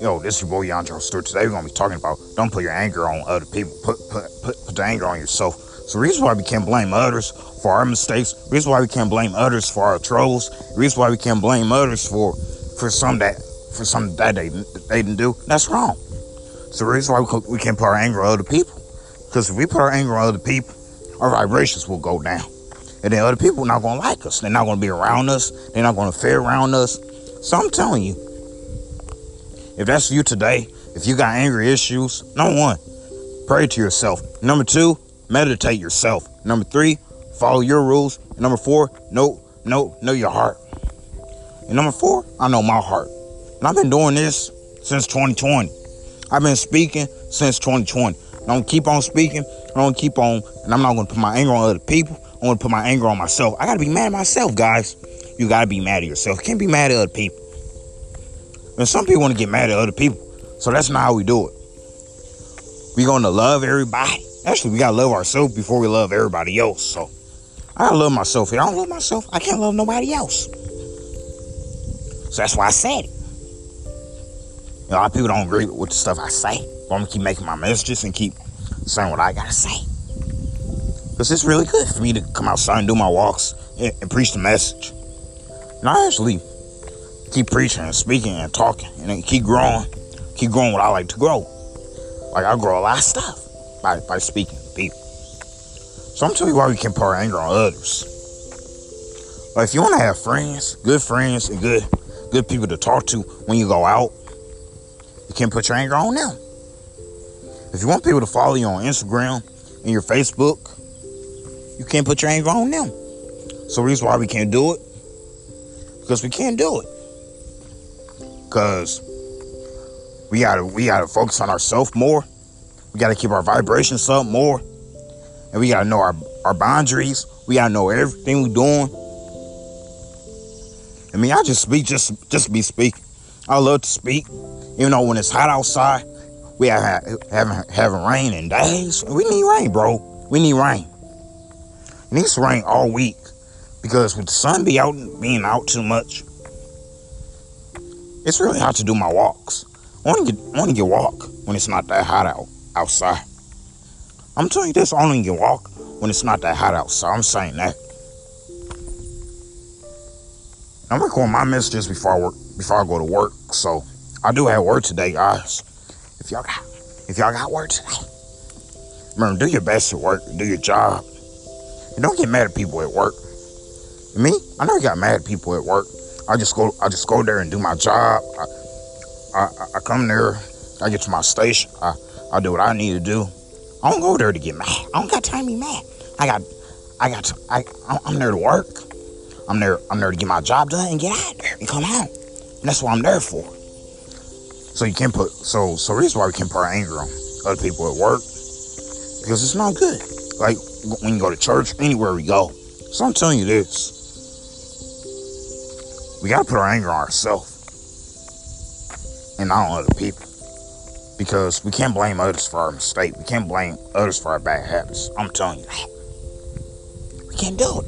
Yo, this is your boy Yandro Stewart. Today we're gonna be talking about don't put your anger on other people. Put put put put the anger on yourself. So the reason why we can't blame others for our mistakes, the reason why we can't blame others for our troubles, the reason why we can't blame others for for some that for some that they they didn't do, that's wrong. So the reason why we, we can't put our anger on other people. Because if we put our anger on other people, our vibrations will go down. And then other people not gonna like us. They're not gonna be around us, they're not gonna fare around us. So I'm telling you, if that's you today, if you got angry issues, number one, pray to yourself. Number two, meditate yourself. Number three, follow your rules. And number four, know, know, know your heart. And number four, I know my heart. And I've been doing this since 2020. I've been speaking since 2020. I'm gonna keep on speaking. I'm gonna keep on, and I'm not gonna put my anger on other people. I'm gonna put my anger on myself. I gotta be mad at myself, guys. You gotta be mad at yourself. You can't be mad at other people. And some people want to get mad at other people. So that's not how we do it. we going to love everybody. Actually, we got to love ourselves before we love everybody else. So I gotta love myself. If I don't love myself, I can't love nobody else. So that's why I said it. a lot of people don't agree with the stuff I say. But I'm going to keep making my messages and keep saying what I got to say. Because it's really good for me to come outside and do my walks and, and preach the message. And I actually keep preaching and speaking and talking and keep growing, keep growing what I like to grow. Like I grow a lot of stuff by, by speaking to people. So I'm telling you why we can put our anger on others. Like if you want to have friends, good friends and good good people to talk to when you go out, you can't put your anger on them. If you want people to follow you on Instagram and your Facebook, you can't put your anger on them. So the reason why we can't do it, because we can't do it. Cause we gotta we gotta focus on ourselves more. We gotta keep our vibrations up more. And we gotta know our, our boundaries. We gotta know everything we're doing. I mean, I just speak just just be speaking. I love to speak. Even though when it's hot outside, we have having having rain in days. We need rain, bro. We need rain. Needs to rain all week because with the sun be out being out too much, it's really hard to do my walks. Want get, to get walk when it's not that hot out outside. I'm telling you this, only get walk when it's not that hot outside. I'm saying that. I'm recording my messages before I work, before I go to work. So I do have work today, guys. If y'all got, if y'all got work today, remember do your best at work, do your job, and don't get mad at people at work. Me, I never got mad at people at work. I just go I just go there and do my job. I, I, I come there, I get to my station, I, I do what I need to do. I don't go there to get mad. I don't got time to be mad. I got I got to, I I'm there to work. I'm there I'm there to get my job done and get out there and come home. And that's what I'm there for. So you can't put so so reason why we can't put our anger on other people at work because it's not good. Like when you go to church, anywhere we go. So I'm telling you this. We got to put our anger on ourselves and not on other people. Because we can't blame others for our mistake. We can't blame others for our bad habits. I'm telling you that. We can't do it.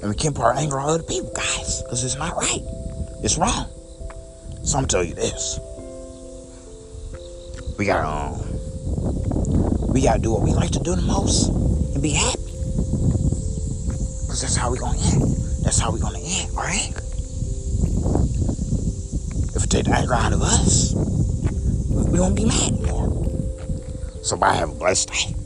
And we can't put our anger on other people, guys. Because it's not right. It's wrong. So I'm telling you this. We gotta um we gotta do what we like to do the most and be happy. Cause that's how we gonna end. That's how we're gonna end, right? If we take the anger out of us, we won't be mad anymore. So bye, have a blessed day.